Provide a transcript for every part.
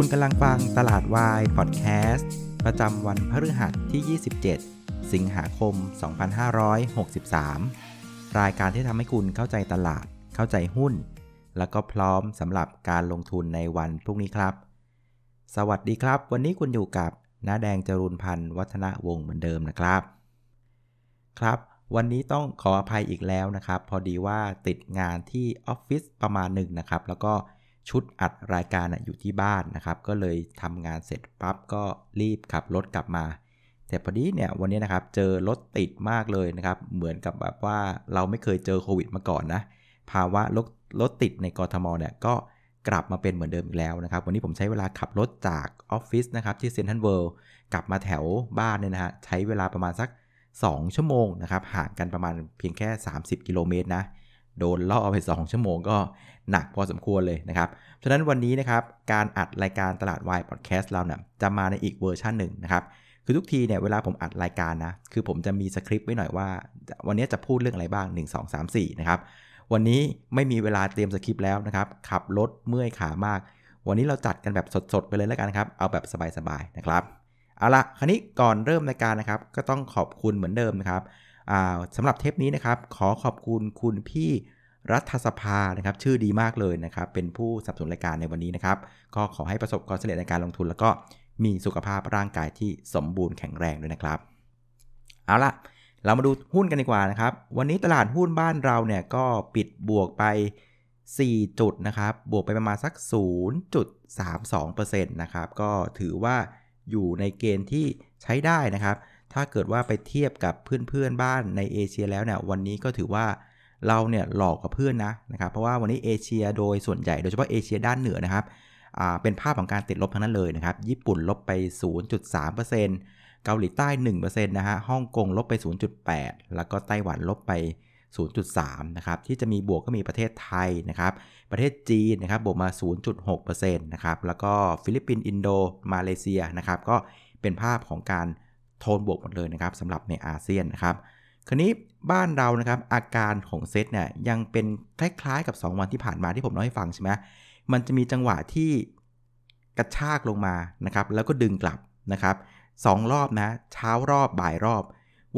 คุณกำลังฟังตลาดวายพอดแคสต์ประจำวันพฤหัสที่ 27 สิงหาคม 2563 รายการที่ทำให้คุณเข้าใจตลาด เข้าใจหุ้น แล้วก็พร้อมสำหรับการลงทุนในวันพรุ่งนี้ครับ สวัสดีครับ วันนี้คุณอยู่กับน้าแดงจรุนพันธ์วัฒนวงศ์เหมือนเดิมนะครับ ครับ วันนี้ต้องขออภัยอีกแล้วนะครับ พอดีว่าติดงานที่ออฟฟิศประมาณหนึ่งนะครับ แล้วก็ ชุดอัดรายการอยู่ที่บ้านนะครับ ก็เลยทำงานเสร็จปั๊บก็รีบขับรถกลับมา แต่พอดีเนี่ยวันนี้นะครับเจอรถติดมากเลยนะครับ เหมือนกับแบบว่าเราไม่เคยเจอโควิดมาก่อนนะ ภาวะรถรถติดในกรทมเนี่ยก็กลับมาเป็นเหมือนเดิมอีกแล้วนะครับ วันนี้ผมใช้เวลาขับรถจากออฟฟิศนะครับที่เซนทรัลเวิลด์กลับมาแถวบ้านเนี่ยนะฮะใช้เวลาประมาณสัก 2 ชั่วโมงนะครับห่างกันประมาณเพียงแค่ 30 กิโลเมตรนะ โดนล่อไป 2 ชั่วโมงก็หนักพอสมควรเลยนะครับ ฉะนั้นวันนี้นะครับการอัดรายการตลาดวายพอดแคสต์เราเนี่ยจะมาในอีกเวอร์ชันหนึ่งนะครับ คือทุกทีเนี่ยเวลาผมอัดรายการนะ คือผมจะมีสคริปต์ไว้หน่อยว่า วันนี้จะพูดเรื่องอะไรบ้าง 1 2 3 4 นะครับ วันนี้ไม่มีเวลาเตรียมสคริปต์แล้วนะครับ ขับรถเมื่อยขามาก วันนี้เราจัดกันแบบสดๆไปเลยแล้วกันครับ เอาแบบสบายๆนะครับ เอาละคราวนี้ก่อนเริ่มรายการนะครับ ก็ต้องขอบคุณเหมือนเดิมนะครับ สำหรับเทปนี้นะครับ ขอขอบคุณคุณพี่รัฐสภานะครับ ชื่อดีมากเลยนะครับ เป็นผู้สนับสนุนรายการในวันนี้นะครับ ก็ขอให้ประสบความสำเร็จในการลงทุน แล้วก็มีสุขภาพร่างกายที่สมบูรณ์แข็งแรงด้วยนะครับ เอาละเรามาดูหุ้นกันดีกว่านะครับ วันนี้ตลาดหุ้นบ้านเราเนี่ยก็ปิดบวกไป 4 จุดนะครับ บวกไปประมาณสัก 0.32%นะครับ ก็ถือว่าอยู่ในเกณฑ์ที่ใช้ได้นะครับ ถ้าเกิดว่าไปเทียบกับเพื่อนๆบ้านในเอเชียแล้วเนี่ยวันนี้ก็ถือว่าเราเนี่ยหลอกกับเพื่อนนะนะครับเพราะว่าวันนี้เอเชียโดยส่วนใหญ่โดยเฉพาะเอเชียด้านเหนือนะครับเป็นภาพของการติดลบทั้งนั้นเลยนะครับญี่ปุ่นลบไป 0.3%เกาหลีใต้ 1%นะฮะฮ่องกงลบไป 0.8 แล้วก็ไต้หวันลบไป 0.3 นะครับ ที่จะมีบวกก็มีประเทศไทยนะครับ ประเทศจีนนะครับ บวกมา 0.6%นะครับ แล้วก็ฟิลิปปินส์ อินโด มาเลเซียนะครับ ก็เป็นภาพของการ โทนบวกหมดเลยนะครับสำหรับในอาเซียนนะครับคราวนี้บ้านเรานะครับอาการของเซตเนี่ยยังเป็นคล้ายๆกับ 2 วันที่ผ่านมาที่ผมเล่าให้ฟังใช่ไหมมันจะมีจังหวะที่กระชากลงมานะครับแล้วก็ดึงกลับนะครับสองรอบนะเช้ารอบบ่ายรอบ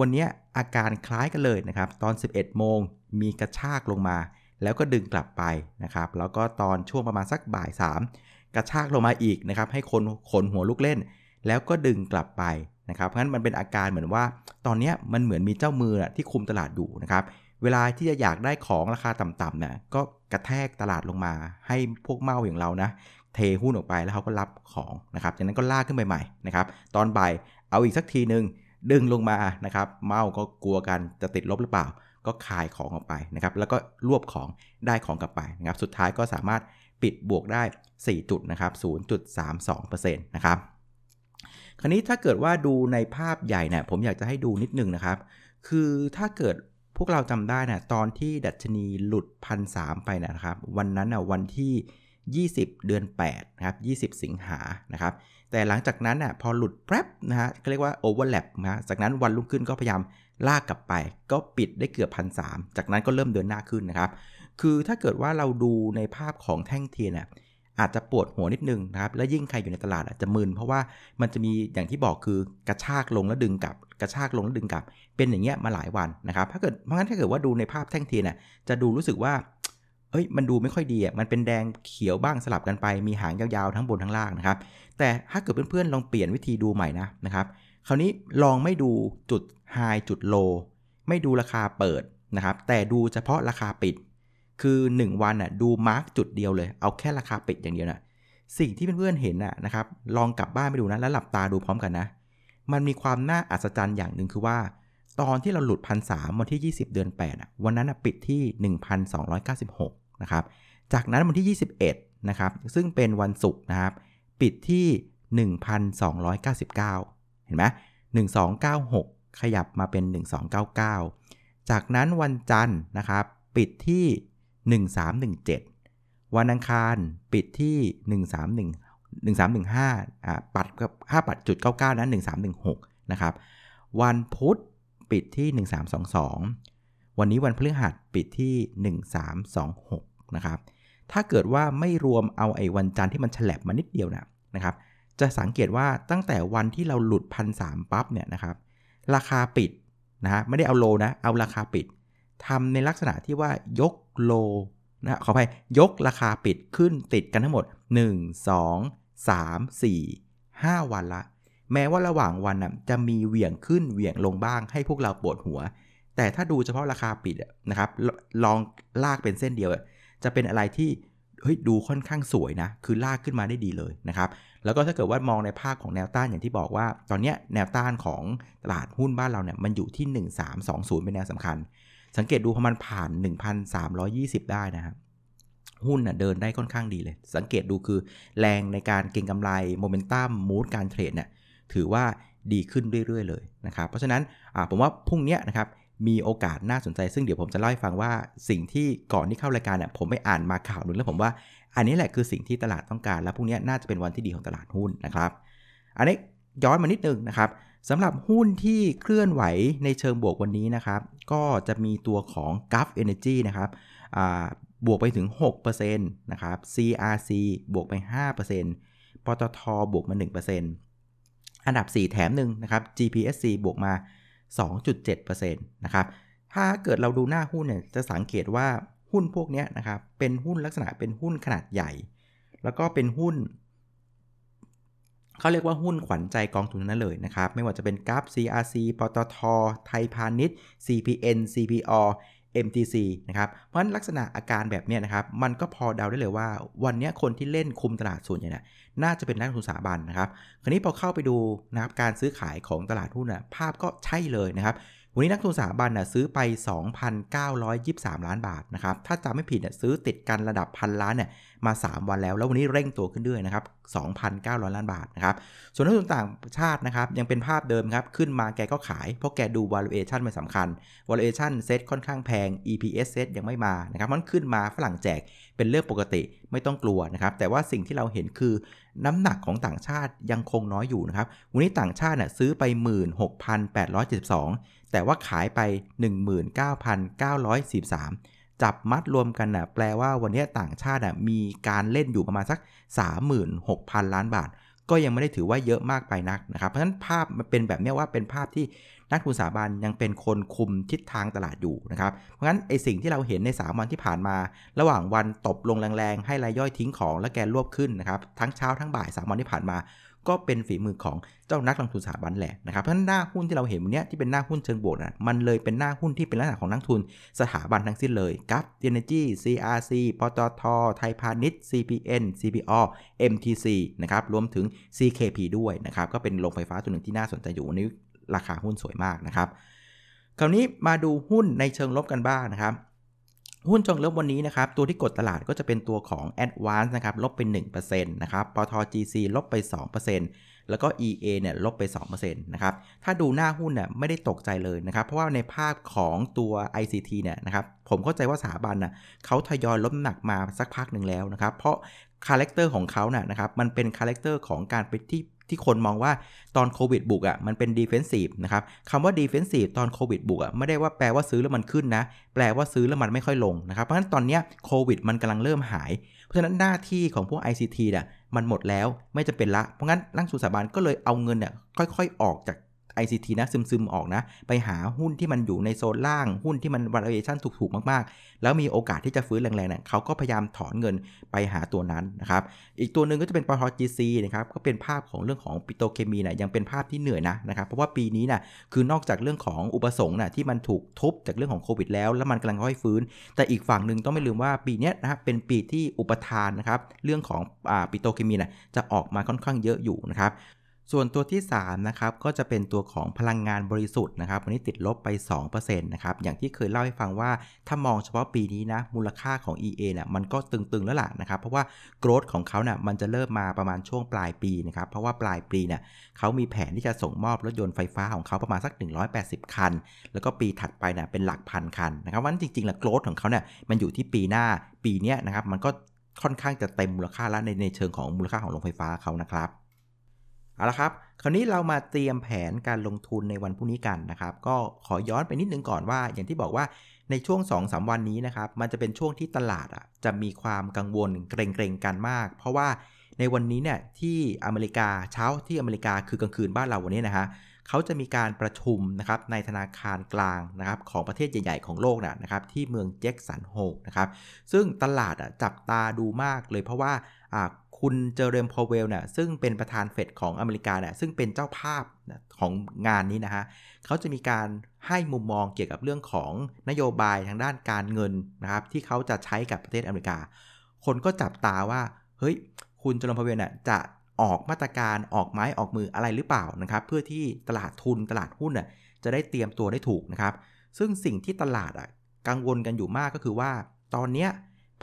วันนี้อาการคล้ายกันเลยนะครับตอน 11 โมงมีกระชากลงมา แล้วก็ดึงกลับไปนะครับแล้วก็ตอนช่วงประมาณสักบ่าย 3 กระชากลงมาอีกนะครับให้คนขนหัวลุกเล่น แล้วก็ดึงกลับไป นะครับเพราะฉะนั้นมันเป็นอาการเหมือนว่า ตอนนี้มันเหมือนมีเจ้ามือที่คุมตลาดอยู่นะครับเวลาที่จะอยากได้ของราคาต่ำๆเนี่ยก็กระแทกตลาดลงมา ให้พวกเมาอย่างเรานะเทหุ้นออกไปแล้วเขาก็รับของนะครับจากนั้นก็ลากขึ้นไปใหม่นะครับตอนบ่ายเอาอีกสักทีหนึ่งดึงลงมานะครับเมาก็กลัวกันจะติดลบหรือเปล่า ก็คายของออกไปนะครับแล้วก็รวบของได้ของกลับไปนะครับสุดท้ายก็สามารถปิดบวกได้ 4 จุดนะครับ0.32%นะครับ คราวนี้ถ้าเกิดว่าดูในภาพใหญ่เนี่ยผมอยากจะให้ดูนิดนึงนะครับ คือถ้าเกิดพวกเราจำได้นะตอนที่ดัชนีหลุดพันสไปนะครับ วันนั้นนะวันที่ 20 เดือน8นะครับ20 สิงหานะครับ แต่หลังจากนั้นน่ะพอหลุดแป๊บนะฮะเขาเรียกว่าโอเวอร์แลปนะจากนั้นวันรุ่งขึ้นก็พยายามลากกลับไป ก็ปิดได้เกือบพันสจากนั้นก็เริ่มเดินหน้าขึ้นนะครับ คือถ้าเกิดว่าเราดูในภาพของแท่งเทียนน่ะ อาจจะปวดหัวนิดนึงนะครับ และยิ่งใครอยู่ในตลาดอาจจะมึน เพราะว่ามันจะมีอย่างที่บอกคือกระชากลงแล้วดึงกลับ กระชากลงแล้วดึงกลับ เป็นอย่างเงี้ยมาหลายวันนะครับ ถ้าเกิดเพราะงั้นถ้าเกิดว่าดูในภาพแท่งเทียนน่ะจะดูรู้สึกว่าเอ้ยมันดูไม่ค่อยดีอะมันเป็นแดงเขียวบ้างสลับกันไป มีหางยาวๆทั้งบนทั้งล่างนะครับ แต่ถ้าเกิดเพื่อนๆลองเปลี่ยนวิธีดูใหม่นะนะครับ คราวนี้ลองไม่ดูจุดไฮจุดโลไม่ดูราคาเปิดนะครับ แต่ดูเฉพาะราคาปิด คือ 1 วันอะดูมาร์กจุดเดียวเลย เอาแค่ราคาปิดอย่างเดียวนะสิ่งที่เพื่อนๆเห็นน่ะนะครับ ลองกลับบ้านไปดูนะแล้วหลับตาดูพร้อมกันนะ มันมีความน่าอัศจรรย์อย่างหนึ่งคือว่า ตอนที่เราหลุดพันสามวันที่ 20 เดือน8อะวันนั้นปิดที่ 1,296 นะครับ จากนั้นวันที่ 21 นะครับ ซึ่งเป็นวันศุกร์นะครับ ปิดที่ 1,299 เห็นไหม1296 ขยับมาเป็น 1299 จากนั้นวันจันทร์นะครับ ปิดที่ 1317 วันอังคารปิดที่ 131 1315อ่าปัดกับ5ปัดจุด99นั้น1316 นะครับ วันพุธปิดที่ 1322 วันนี้วันพฤหัสปิดที่ 1326 นะครับ ถ้าเกิดว่าไม่รวมเอาไอ้วันจันทร์ที่มันฉลบมานิดเดียวนะนะครับ จะสังเกตว่าตั้งแต่วันที่เราหลุดพันสปั๊บเนี่ยนะครับ ราคาปิดนะฮะไม่ได้เอาโลนะ เอาราคาปิดทำในลักษณะที่ว่ายก โลนะขออภัยยกราคาปิดขึ้นติดกันทั้งหมด 1 2 3 4 5 วันละ แม้ว่าระหว่างวันนะจะมีเหวี่ยงขึ้นเหวี่ยงลงบ้างให้พวกเราปวดหัว แต่ถ้าดูเฉพาะราคาปิดนะครับลองลากเป็นเส้นเดียว จะเป็นอะไรที่เฮ้ยดูค่อนข้างสวยนะ คือลากขึ้นมาได้ดีเลยนะครับ แล้วก็ถ้าเกิดว่ามองในภาคของแนวต้านอย่างที่บอกว่า ตอนนี้แนวต้านของตลาดหุ้นบ้านเราเนี่ยมันอยู่ที่ 1320 เป็นแนวสำคัญ สังเกตดูพอมันผ่าน 1,320 ได้นะครับหุ้นเดินได้ค่อนข้างดีเลย สังเกตดูคือแรงในการเก็งกำไรโมเมนตัมมูดการเทรดเนี่ยถือว่าดีขึ้นเรื่อย ๆ เลยนะครับ เพราะฉะนั้นผมว่าพรุ่งนี้นะครับมีโอกาสน่าสนใจ ซึ่งเดี๋ยวผมจะเล่าให้ฟังว่าสิ่งที่ก่อนที่เข้ารายการเนี่ยผมไปอ่านมาข่าวนึงแล้วผมว่า อันนี้แหละคือสิ่งที่ตลาดต้องการ และพรุ่งนี้น่าจะเป็นวันที่ดีของตลาดหุ้นนะครับ อันนี้ย้อนมานิดนึงนะครับ สำหรับหุ้นที่เคลื่อนไหวในเชิงบวกวันนี้นะครับ ก็จะมีตัวของ g u f Energy นะครับบวกไปถึง 6%นะครับ CRC บวกไป 5%ปตทบวกมา 1%อันดับ 4 แถมหนึ่งนะครับ GPSC บวกมา 2.7%นะครับ ถ้าเกิดเราดูหน้าหุ้นเนี่ยจะสังเกตว่าหุ้นพวกนี้นะครับ เป็นหุ้นลักษณะเป็นหุ้นขนาดใหญ่ แล้วก็เป็นหุ้น เขาเรียกว่าหุ้นขวัญใจกองทุนนั้นเลยนะครับ ไม่ว่าจะเป็นกราฟ CRC ปตท ไทยพาณิชย์ CPN CPO MTC นะครับเพราะฉะนั้นลักษณะอาการแบบนี้นะครับ มันก็พอเดาได้เลยว่า วันนี้คนที่เล่นคุมตลาดส่วนใหญ่นะน่าจะเป็นนักลงทุนสถาบันนะครับ คราวนี้พอเข้าไปดูนะครับการซื้อขายของตลาดหุ้นนะภาพก็ใช่เลยนะครับ วันนี้นักทุนสถาบันนะซื้อไป 2,923 ล้านบาทนะครับ ถ้าจำไม่ผิดนะซื้อติดกันระดับพันล้านเนี่ยมา 3 วันแล้ว แล้ววันนี้เร่งตัวขึ้นด้วยนะครับ 2,900 ล้านบาทนะครับ ส่วนนักทุนต่างชาตินะครับยังเป็นภาพเดิมครับ ขึ้นมาแกก็ขาย เพราะแกดู valuation เป็นสำคัญ valuation เซ็ตค่อนข้างแพง EPS เซ็ตยังไม่มานะครับมันขึ้นมาฝรั่งแจกเป็นเรื่องปกติไม่ต้องกลัวนะครับ แต่ว่าสิ่งที่เราเห็นคือน้ำหนักของต่างชาติยังคงน้อยอยู่นะครับ วันนี้ต่างชาติน่ยซื้อไป 16,872 แต่ว่าขายไป 19,943 จับมัดรวมกันนะ่ะแปลว่าวันนี้ต่างชาติมีการเล่นอยู่ประมาณสัก 36,000 ล้านบาท ก็ยังไม่ได้ถือว่าเยอะมากไปนักนะครับ เพราะฉะนั้นภาพมันเป็นแบบนี้ว่าเป็นภาพที่นักทุนสถาบันยังเป็นคนคุมทิศทางตลาดอยู่นะครับ เพราะฉะนั้นไอสิ่งที่เราเห็นใน 3 วันที่ผ่านมา ระหว่างวันตบลงแรงๆ ให้รายย่อยทิ้งของและแกรวบขึ้นนะครับ ทั้งเช้าทั้งบ่าย 3 วันที่ผ่านมา ก็เป็นฝีมือของเจ้านักลงทุนสถาบันแหละนะครับเพราะหน้าหุ้นที่เราเห็นวันนี้ที่เป็นหน้าหุ้นเชิงบวกนะมันเลยเป็นหน้าหุ้นที่เป็นลักษณะของนักทุนสถาบันทั้งสิ้นเลยกับ Energy CRC ปตทไทยพาณิชย์ CPN CPO MTC นะครับรวมถึง CKP ด้วยนะครับก็เป็นโรงไฟฟ้าตัวหนึ่งที่น่าสนใจอยู่วันนี้ราคาหุ้นสวยมากนะครับคราวนี้มาดูหุ้นในเชิงลบกันบ้างนะครับ หุ้นจงลบวันนี้นะครับตัวที่กดตลาดก็จะเป็นตัวของ a d v a n c e นะครับลบไป1%นะครับปท GC ลบไป 2%แล้วก็ EA เนี่ยลบไป2%นะครับถ้าดูหน้าหุ้นเนี่ยไม่ได้ตกใจเลยนะครับ เพราะว่าในภาพของตัว ICT เนี่ยนะครับผมเข้าใจว่าสถาบันน่ะเขาทยอยลดหนักมาสักพักหนึ่งแล้วนะครับ เพราะ character ของเขาน่ะนะครับมันเป็น character ของการไปที่ ที่คนมองว่าตอนโควิดบุกอะมันเป็น defensive นะครับคำว่า defensive ตอนโควิดบุกอะไม่ได้ว่าแปลว่าซื้อแล้วมันขึ้นนะ แปลว่าซื้อแล้วมันไม่ค่อยลงนะครับ เพราะฉะนั้นตอนนี้โควิดมันกำลังเริ่มหาย เพราะฉะนั้นหน้าที่ของพวก ICT เนี่ยมันหมดแล้วไม่จะเป็นละ เพราะงั้นร่างสุสาบานก็เลยเอาเงินเนี่ยค่อย ๆ ออกจาก ICT นะซึมๆออกนะ ไปหาหุ้นที่มันอยู่ในโซนล่างหุ้นที่มัน valuation ถูกๆมากๆ แล้วมีโอกาสที่จะฟื้นแรงๆเนี่ยเขาก็พยายามถอนเงินไปหาตัวนั้นนะครับอีกตัวหนึ่งก็จะเป็นปตท GC นะครับก็เป็นภาพของเรื่องของปิโตเคมีนะยังเป็นภาพที่เหนื่อยนะนะครับเพราะว่าปีนี้นะคือนอกจากเรื่องของอุปสงค์นะที่มันถูกทุบจากเรื่องของโควิดแล้ว แล้วมันกำลังค่อยฟื้น แต่อีกฝั่งหนึ่งต้องไม่ลืมว่าปีนี้นะครับเป็นปีที่อุปทานนะครับเรื่องของปิโตเคมีนะจะออกมาค่อนข้างเยอะอยู่นะครับ ส่วนตัวที่3นะครับก็จะเป็นตัวของพลังงานบริสุทธิ์นะครับวันนี้ติดลบไป2%นะครับอย่างที่เคยเล่าให้ฟังว่าถ้ามองเฉพาะปีนี้นะมูลค่าของ EA เนี่ยมันก็ตึงๆแล้วล่ะนะครับเพราะว่าโกรดของเขาเนี่ยมันจะเริ่มมาประมาณช่วงปลายปีนะครับเพราะว่าปลายปีเนี่ยเขามีแผนที่จะส่งมอบรถยนต์ไฟฟ้าของเขาประมาณสัก 180 คัน แล้วก็ปีถัดไปเนี่ยเป็นหลักพันคันนะครับวันจริงๆแล้วโกรดของเขาเนี่ยมันอยู่ที่ปีหน้าปีนี้นะครับมันก็ค่อนข้างจะเต็มมูลค่าแล้วในในเชิงของมูลค่าของโรงไฟฟ้าเขานะครับ เอาละครับ คราวนี้เรามาเตรียมแผนการลงทุนในวันพรุ่งนี้กันนะครับ ก็ขอย้อนไปนิดนึงก่อนว่า อย่างที่บอกว่าในช่วง 2-3วันนี้นะครับ มันจะเป็นช่วงที่ตลาดอะจะมีความกังวลเกรงๆกันมาก เพราะว่าในวันนี้เนี่ยที่อเมริกาเช้าที่อเมริกาคือกลางคืนบ้านเราวันนี้นะฮะ เขาจะมีการประชุมนะครับในธนาคารกลางนะครับของประเทศใหญ่ ๆ ของโลกนะนะครับที่เมืองแจ็กสันโฮนะครับซึ่งตลาดจับตาดูมากเลยเพราะว่าคุณเจอเรมพอเวลเนี่ยซึ่งเป็นประธานเฟดของอเมริกาเนี่ยซึ่งเป็นเจ้าภาพของงานนี้นะฮะเขาจะมีการให้มุมมองเกี่ยวกับเรื่องของนโยบายทางด้านการเงินนะครับที่เขาจะใช้กับประเทศอเมริกา คนก็จับตาว่าเฮ้ยคุณเจอเรมพอเวลเนี่ยจะ ออกมาตรการออกไม้ออกมืออะไรหรือเปล่านะครับ เพื่อที่ตลาดทุนตลาดหุ้นน่ะจะได้เตรียมตัวได้ถูกนะครับ ซึ่งสิ่งที่ตลาดอะกังวลกันอยู่มากก็คือว่า ตอนเนี้ย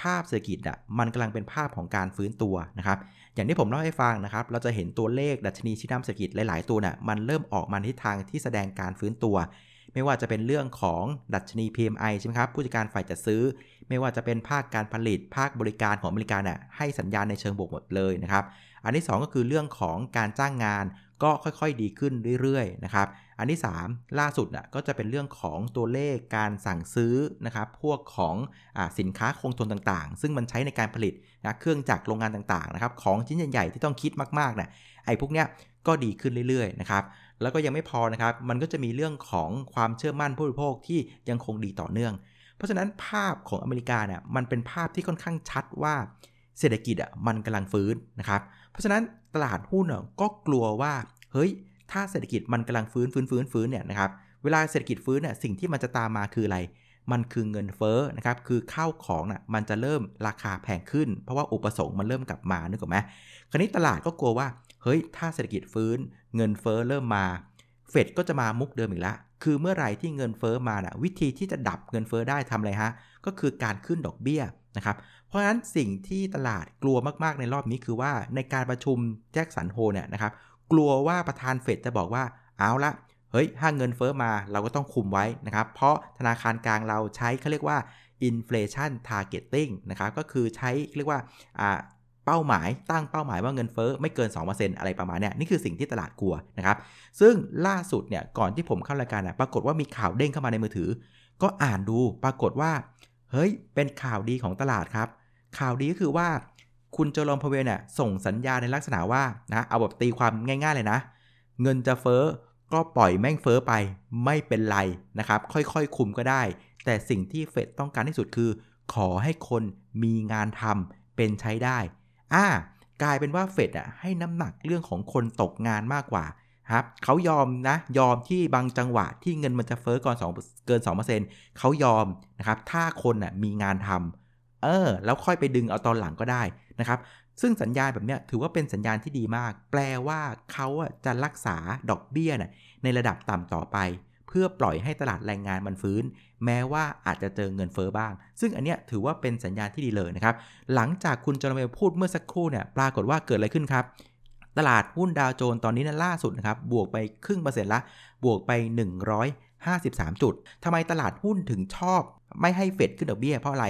ภาพเศรษฐกิจอะมันกำลังเป็นภาพของการฟื้นตัวนะครับ อย่างที่ผมเล่าให้ฟังนะครับ เราจะเห็นตัวเลขดัชนีชี้นำเศรษฐกิจหลาย ๆ ตัวน่ะมันเริ่มออกมาทิศทางที่แสดงการฟื้นตัว ไม่ว่าจะเป็นเรื่องของดัชนี PMI ใช่ไหมครับ ผู้จัดการฝ่ายจัดซื้อ ไม่ว่าจะเป็นภาคการผลิต ภาคบริการของอเมริกาน่ะให้สัญญาณในเชิงบวกหมดเลยนะครับ อันที่ 2 ก็คือเรื่องของการจ้างงานก็ค่อยๆดีขึ้นเรื่อยๆนะครับ อันที่ 3 ล่าสุดอะก็จะเป็นเรื่องของตัวเลขการสั่งซื้อนะครับพวกของอสินค้าคงทนต่างๆ ซึ่งมันใช้ในการผลิตนะเครื่องจักรโรงงานต่างๆนะครับของชิ้นใหญ่ๆที่ต้องคิดมากๆเนี่ยไอ้พวกเนี้ยก็ดีขึ้นเรื่อยๆนะครับ แล้วก็ยังไม่พอนะครับ มันก็จะมีเรื่องของความเชื่อมั่นผู้บริโภคที่ยังคงดีต่อเนื่อง เพราะฉะนั้นภาพของอเมริกาเนี่ยมันเป็นภาพที่ค่อนข้างชัดว่าเศรษฐกิจอะมันกำลังฟื้นนะครับ เพราะฉะนั้นตลาดหุ้นก็กลัวว่าเฮ้ยถ้าเศรษฐกิจมันกำลังฟื้นฟื้นฟื้นฟื้นเนี่ยนะครับเวลาเศรษฐกิจฟื้นเนี่ยสิ่งที่มันจะตามมาคืออะไร มันคือเงินเฟ้อนะครับคือข้าวของน่ะมันจะเริ่มราคาแพงขึ้น เพราะว่าอุปสงค์มันเริ่มกลับมานึกออกไหมคราวนี้ตลาดก็กลัวว่าเฮ้ยถ้าเศรษฐกิจฟื้น เงินเฟ้อเริ่มมา เฟดก็จะมามุกเดิมอีกแล้วคือเมื่อไหร่ที่เงินเฟ้อมาน่ะวิธีที่จะดับเงินเฟ้อได้ทำอะไรฮะ ก็คือการขึ้นดอกเบี้ยนะครับเพราะฉะนั้นสิ่งที่ตลาดกลัวมากๆในรอบนี้คือว่าในการประชุมแจ็คสันโฮเนี่ยนะครับกลัวว่าประธานเฟดจะบอกว่าเอาละเฮ้ยถ้าเงินเฟอ้อมาเราก็ต้องคุมไว้นะครับ เพราะธนาคารกลางเราใช้เขาเรียกว่า inflation targeting นะครับ ก็คือใช้เรียกว่า เป้าหมายตั้งเป้าหมายว่าเงินเฟอ้อไม่เกิน 2%อะไรประมาณนี้นี่คือสิ่งที่ตลาดกลัวนะครับซึ่งล่าสุดเนี่ยก่อนที่ผมเข้ารายการนะปรากฏว่ามีข่าวเด้งเข้ามาในมือถือ ก็อ่านดูปรากฏว่าเฮ้ยเป็นข่าวดีของตลาดครับ ข่าวดีก็คือว่าคุณเจอรอมพเวลเนี่ยส่งสัญญาในลักษณะว่านะเอาแบบตีความง่าย ๆ เลยนะ เงินจะเฟ้อก็ปล่อยแม่งเฟ้อไปไม่เป็นไรนะครับ ค่อยๆคุมก็ได้ แต่สิ่งที่เฟดต้องการที่สุดคือ ขอให้คนมีงานทำเป็นใช้ได้ อ่ากลายเป็นว่าเฟดอะให้น้ำหนักเรื่องของคนตกงานมากกว่าครับเขายอมนะยอมที่บางจังหวะที่เงินมันจะเฟ้อก่อน2เกิน 2%เขายอมนะครับถ้าคนน่ะมีงานทำเออแล้วค่อยไปดึงเอาตอนหลังก็ได้นะครับซึ่งสัญญาณแบบนี้ถือว่าเป็นสัญญาณที่ดีมาก แปลว่าเขาจะรักษาดอกเบี้ยนะในระดับต่ำต่อไป พื่อปล่อยให้ตลาดแรงงานมันฟื้น แม้ว่าอาจจะเจอเงินเฟอ้อบ้าง ซึ่งอันเนี้ยถือว่าเป็นสัญญาณที่ดีเลยนะครับ หลังจากคุณจอร์เมลพูดเมื่อสักครู่เนี่ยปรากฏว่าเกิดอะไรขึ้นครับตลาดหุ้นดาวโจนตอนนี้นั่นล่าสุดนะครับบวกไปครึ่งเปอร์เซ็นต์ละบวกไป 153 จุดทำไมตลาดหุ้นถึงชอบ ไม่ให้เฟดขึ้นดอกเบี้ยเพราะอะไร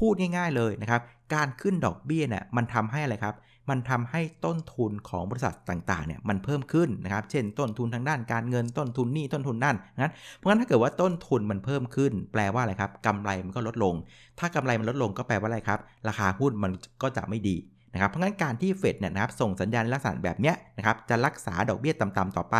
พูดง่ายๆเลยนะครับ การขึ้นดอกเบี้ยเนี่ยมันทำให้อะไรครับ มันทำให้ต้นทุนของบริษัทต่างๆเนี่ยมันเพิ่มขึ้นนะครับ เช่น ต้นทุนทางด้านการเงินต้นทุนนี่ต้นทุนนั่นนเพราะงั้นถ้าเกิดว่าต้นทุนมันเพิ่มขึ้น แปลว่าอะไรครับกำไรมันก็ลดลง ถ้ากำไรมันลดลงก็แปลว่าอะไรครับ ราคาหุ้นมันก็จะไม่ดี นะครับเพราะงั้นการที่เฟดเนี่ยนะครับส่งสัญญาณลักษณะแบบนี้นะครับจะรักษาดอกเบี้ยต่ำๆต่อไป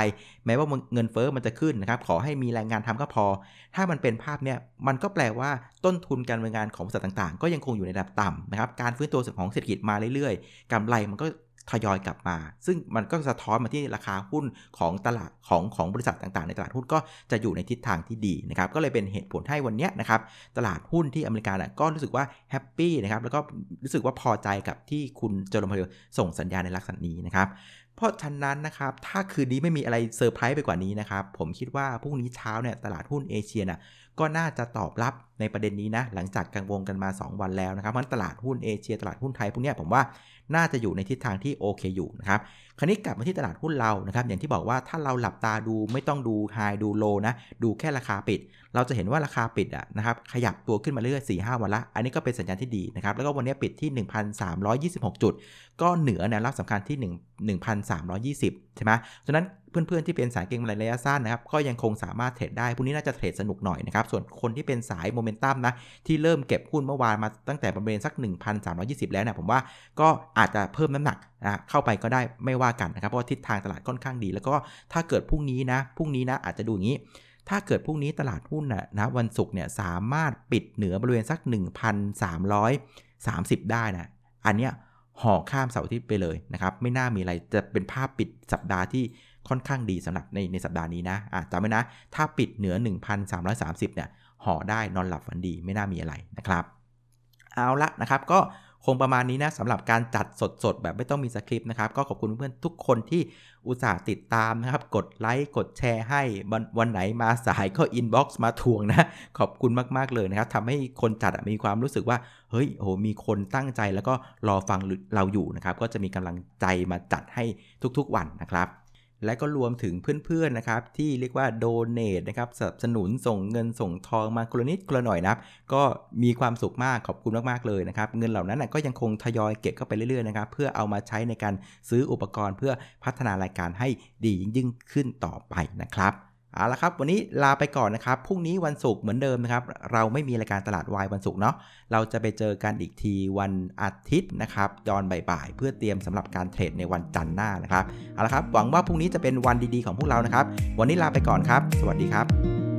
แม้ว่าเงินเฟอ้อมันจะขึ้นนะครับขอให้มีแรงงานทำก็พอ ถ้ามันเป็นภาพเนี่ยมันก็แปลว่าต้นทุนการดำเนินงานของบริษัทต่างๆ ก็ยังคงอยู่ในระดับต่ำนะครับการฟื้นตัวของเศรษฐกิจมาเรื่อยๆกำไรมันก็ ทยอยกลับมา ซึ่งมันก็สะท้อนมาที่ราคาหุ้นของตลาดของของบริษัทต่างๆ ในตลาดหุ้นก็จะอยู่ในทิศทางที่ดีนะครับก็เลยเป็นเหตุผลให้วันนี้นะครับตลาดหุ้นที่อเมริกาก็รู้สึกว่า happy นะครับแล้วก็รู้สึกว่าพอใจกับที่คุณเจอร์มพลส่งสัญญาณในลักษณะนี้นะครับ เพราะฉะนั้นนะครับ ถ้าคืนนี้ไม่มีอะไรเซอร์ไพรส์ไปกว่านี้นะครับ ผมคิดว่าพรุ่งนี้เช้าเนี่ยตลาดหุ้นเอเชียนะก็น่าจะตอบรับในประเด็นนี้นะ หลังจากกังวลกันมา 2 วันแล้วนะครับมันตลาดหุ้นเอเชีย ตลาดหุ้นไทยพวกนี้ผมว่าน่าจะอยู่ในทิศทางที่โอเคอยู่นะครับ คราวนี้กลับมาที่ตลาดหุ้นเรานะครับอย่างที่บอกว่าถ้าเราหลับตาดูไม่ต้องดู high ดู low นะดูแค่ราคาปิด เราจะเห็นว่าราคาปิดอะนะครับขยับตัวขึ้นมาเรื่อยสี่ห้าวันละอันนี้ก็เป็นสัญญาณที่ดีนะครับแล้วก็วันนี้ปิดที่ 1,326 จุด ก็เหนือแนวรับสำคัญที่ 1 1,320 ใช่ไหมฉะนั้น เพื่อนๆที่เป็นสายเก็งกำไรระยะสั้นนะครับก็ยังคงสามารถเทรดได้พวกนี้น่าจะเทรดสนุกหน่อยนะครับส่วนคนที่เป็นสายโมเมนตัมนะที่เริ่มเก็บหุ้นเมื่อวานมาตั้งแต่ประมาณสัก 1,320 แล้วเนี่ยผมว่าก็อาจจะเพิ่มน้ำหนักนะเข้าไปก็ได้ไม่ว่ากันนะครับเพราะทิศทางตลาดค่อนข้างดี แล้วก็ถ้าเกิดพรุ่งนี้นะพรุ่งนี้นะอาจจะดูอย่างนี้ถ้าเกิดพรุ่งนี้ตลาดหุ้นนะนะวันศุกร์เนี่ยสามารถปิดเหนือบริเวณสัก 1,330 ได้นะอันเนี้ยห่อข้ามเสาร์อาทิตย์ไปเลยนะครับไม่น่ามีอะไรจะเป็นภาพปิดสัปดาห์ที่ ค่อนข้างดีสำหรับในในสัปดาห์นี้นะอะจำไว้นะ ถ้าปิดเหนือ 1,330 เนี่ยห่อได้นอนหลับฝันดีไม่น่ามีอะไรนะครับ เอาละนะครับก็คงประมาณนี้นะสำหรับการจัดสดๆ แบบไม่ต้องมีสคริปต์นะครับ ก็ขอบคุณเพื่อนทุกคนที่อุตส่าห์ติดตามนะครับ กดไลค์กดแชร์ให้วันวันไหนมาสายก็ inbox มาทวงนะ ขอบคุณมากๆเลยนะครับทำให้คนจัดมีความรู้สึกว่า เฮ้ยโหมีคนตั้งใจแล้วก็รอฟังเราอยู่นะครับ ก็จะมีกำลังใจมาจัดให้ทุกๆวันนะครับ และก็รวมถึงเพื่อนๆนะครับที่เรียกว่าโดเน a นะครับสนับสนุนส่งเงินส่งทองมาคนละนิดคนละหน่อยนะครับก็มีความสุขมากขอบคุณมากๆเลยนะครับเงินเหล่านั้นก็ยังคงทยอยเก็บเข้าไปเรื่อยๆนะครับเพื่อเอามาใช้ในการซื้ออุปกรณ์เพื่อพัฒนารายการให้ดียิ่งขึ้นต่อไปนะครับ เอาละครับวันนี้ลาไปก่อนนะครับพรุ่งนี้วันศุกร์เหมือนเดิมนะครับ เราไม่มีรายการตลาดวายวันศุกร์เนาะเราจะไปเจอกันอีกทีวันอาทิตย์นะครับตอนบ่ายๆเพื่อเตรียมสำหรับการเทรดในวันจันทร์หน้านะครับเอาละครับหวังว่าพรุ่งนี้จะเป็นวันดีๆของพวกเรานะครับ วันนี้ลาไปก่อนครับ สวัสดีครับ